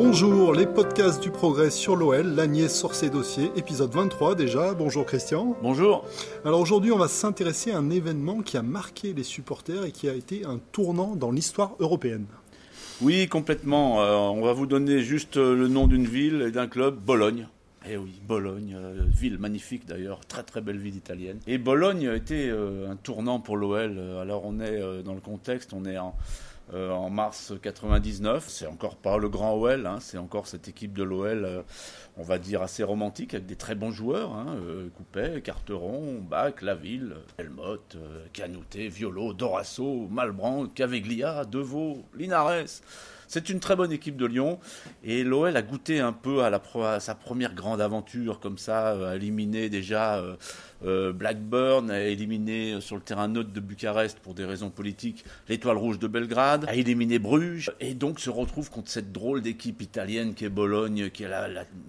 Bonjour, les podcasts du progrès sur l'OL, l'Agnès sur ses dossiers, épisode 23 déjà. Bonjour Christian. Bonjour. Alors aujourd'hui, on va s'intéresser à un événement qui a marqué les supporters et qui a été un tournant dans l'histoire européenne. Oui, complètement. Euh, on va vous donner juste euh, le nom d'une ville et d'un club, Bologne. Eh oui, Bologne, euh, ville magnifique d'ailleurs, très très belle ville italienne. Et Bologne a été un tournant pour l'OL. Alors on est dans le contexte, on est en, en mars 99. C'est encore pas le grand OL, hein, c'est encore cette équipe de l'OL, on va dire assez romantique, avec des très bons joueurs. Hein, Coupet, Carteron, Bach, Laville, Helmott, Canouté, Violo, Dorasso, Malbranc, Caveglia, Deveau, Linares. C'est une très bonne équipe de Lyon et l'OL a goûté un peu à, la, sa première grande aventure comme ça, a éliminé déjà euh, euh, Blackburn, a éliminé sur le terrain neutre de Bucarest pour des raisons politiques l'Étoile Rouge de Belgrade, a éliminé Bruges et donc se retrouve contre cette drôle d'équipe italienne qui est Bologne, qui est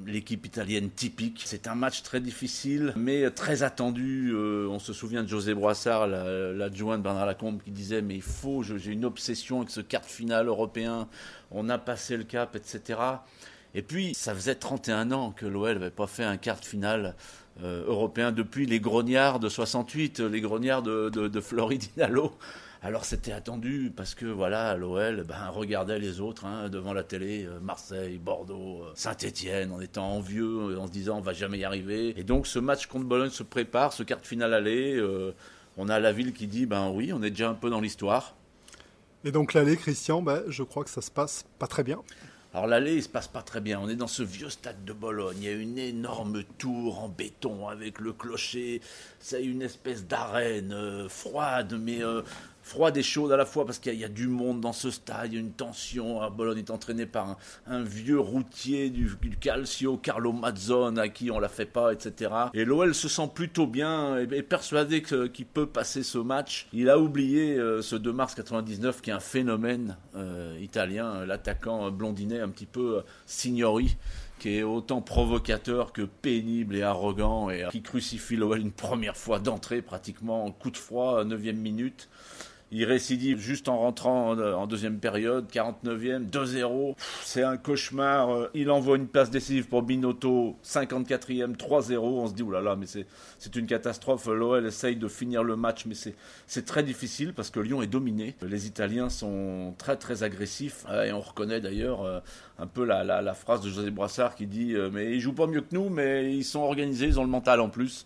l'équipe italienne typique. C'est un match très difficile mais très attendu. Euh, on se souvient de José Broissard, l'adjoint de Bernard Lacombe, qui disait mais il faut, j'ai une obsession avec ce quart de finale européen on a passé le cap, etc. Et puis, ça faisait 31 ans que l'OL n'avait pas fait un quart de finale euh, européen depuis les grognards de 68, les grognards de, Floridinalo. Alors c'était attendu parce que voilà, l'OL ben, regardait les autres hein, devant la télé, euh, Marseille, Bordeaux, euh, Saint-Etienne, en étant envieux, en se disant on va jamais y arriver. Et donc ce match contre Bologne se prépare, ce quart de finale aller. on a la ville qui dit ben oui, on est déjà un peu dans l'histoire. Et donc l'aller, Christian, bah, je crois que ça se passe pas très bien. Alors l'aller, il se passe pas très bien. On est dans ce vieux stade de Bologne. Il y a une énorme tour en béton avec le clocher. C'est une espèce d'arène euh, froide, mais euh, froide et chaude à la fois parce qu'il y, a du monde dans ce stade, il y a une tension. Ah, Bologne est entraîné par un, vieux routier du, Calcio, Carlo Mazzone, à qui on la fait pas, etc. Et l'OL se sent plutôt bien et est persuadé qu'il peut passer ce match. Il a oublié euh, ce 2 mars 99 qui est un phénomène euh, italien, l'attaquant blondinet un petit peu euh, signori qui est autant provocateur que pénible et arrogant et qui crucifie l'OL une première fois d'entrée pratiquement en coup de froid, 9e minute. Il récidive juste en rentrant en, deuxième période, 49e, 2-0. C'est un cauchemar. Euh, il envoie une passe décisive pour Binotto, 54e, 3-0. On se dit, oulala, mais c'est une catastrophe. L'OL essaye de finir le match, mais c'est très difficile parce que Lyon est dominé. Les Italiens sont très très agressifs. Euh, et on reconnaît d'ailleurs euh, un peu la, la, phrase de José Brassard qui dit, mais ils jouent pas mieux que nous, mais ils sont organisés, ils ont le mental en plus.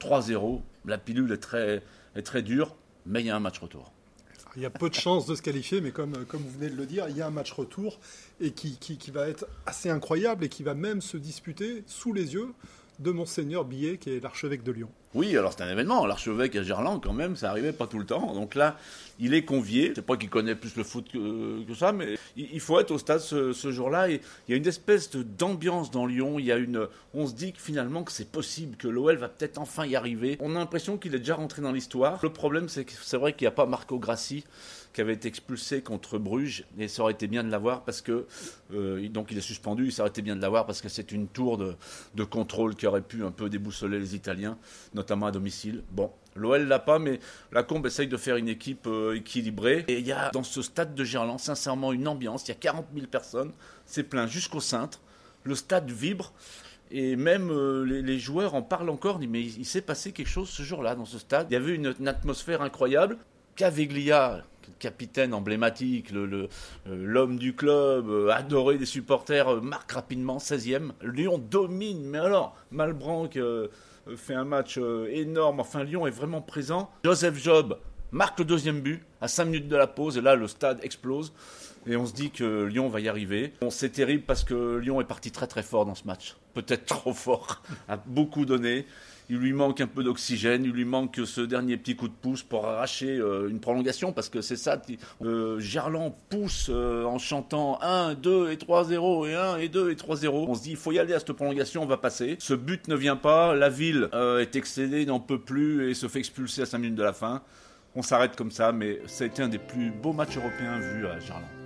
3-0. La pilule est très, est très dure, mais il y a un match retour. Il y a peu de chances de se qualifier, mais comme, vous venez de le dire, il y a un match retour et qui va être assez incroyable et qui va même se disputer sous les yeux de Monseigneur Billet, qui est l'archevêque de Lyon. Oui, alors c'est un événement. L'archevêque à Gerland, quand même, ça arrivait pas tout le temps. Donc là, il est convié. C'est pas qu'il connaît plus le foot que, ça, mais il faut être au stade ce, jour-là. Il y a une espèce d'ambiance dans Lyon. Il y a une, on se dit que finalement que c'est possible, que l'OL va peut-être enfin y arriver. On a l'impression qu'il est déjà rentré dans l'histoire. Le problème, c'est que c'est vrai qu'il n'y a pas Marco Grassi qui avait été expulsé contre Bruges et ça aurait été bien de l'avoir parce que euh, donc il est suspendu, ça aurait été bien de l'avoir parce que c'est une tour de, de, contrôle qui aurait pu un peu déboussoler les Italiens, à domicile. Bon, l'OL l'a pas, mais la Combe essaye de faire une équipe euh, équilibrée et il y a dans ce stade de Gerland sincèrement une ambiance. Il y a 40 000 personnes, c'est plein jusqu'au cintre, le stade vibre. Et même euh, les, joueurs en parlent encore, mais il, s'est passé quelque chose ce jour-là dans ce stade. Il y avait une, une atmosphère incroyable. Caveglia, capitaine emblématique, euh, l'homme du club, adoré des supporters, marque rapidement 16e. Lyon domine, mais alors, Malbranc fait un match énorme. Enfin, Lyon est vraiment présent. Joseph Job marque le deuxième but à 5 minutes de la pause, et là le stade explose. Et on se dit que Lyon va y arriver. Bon, c'est terrible parce que Lyon est parti très très fort dans ce match. Peut-être trop fort, a beaucoup donné. Il lui manque un peu d'oxygène, il lui manque ce dernier petit coup de pouce pour arracher euh, une prolongation parce que c'est ça. Euh, Gerland pousse euh, en chantant 1, 2 et 3-0 et 1 et 2 et 3-0. On se dit il faut y aller à cette prolongation, on va passer. Ce but ne vient pas, la ville est excédée, n'en peut plus et se fait expulser à 5 minutes de la fin. On s'arrête comme ça, mais ça a été un des plus beaux matchs européens vus à Gerland.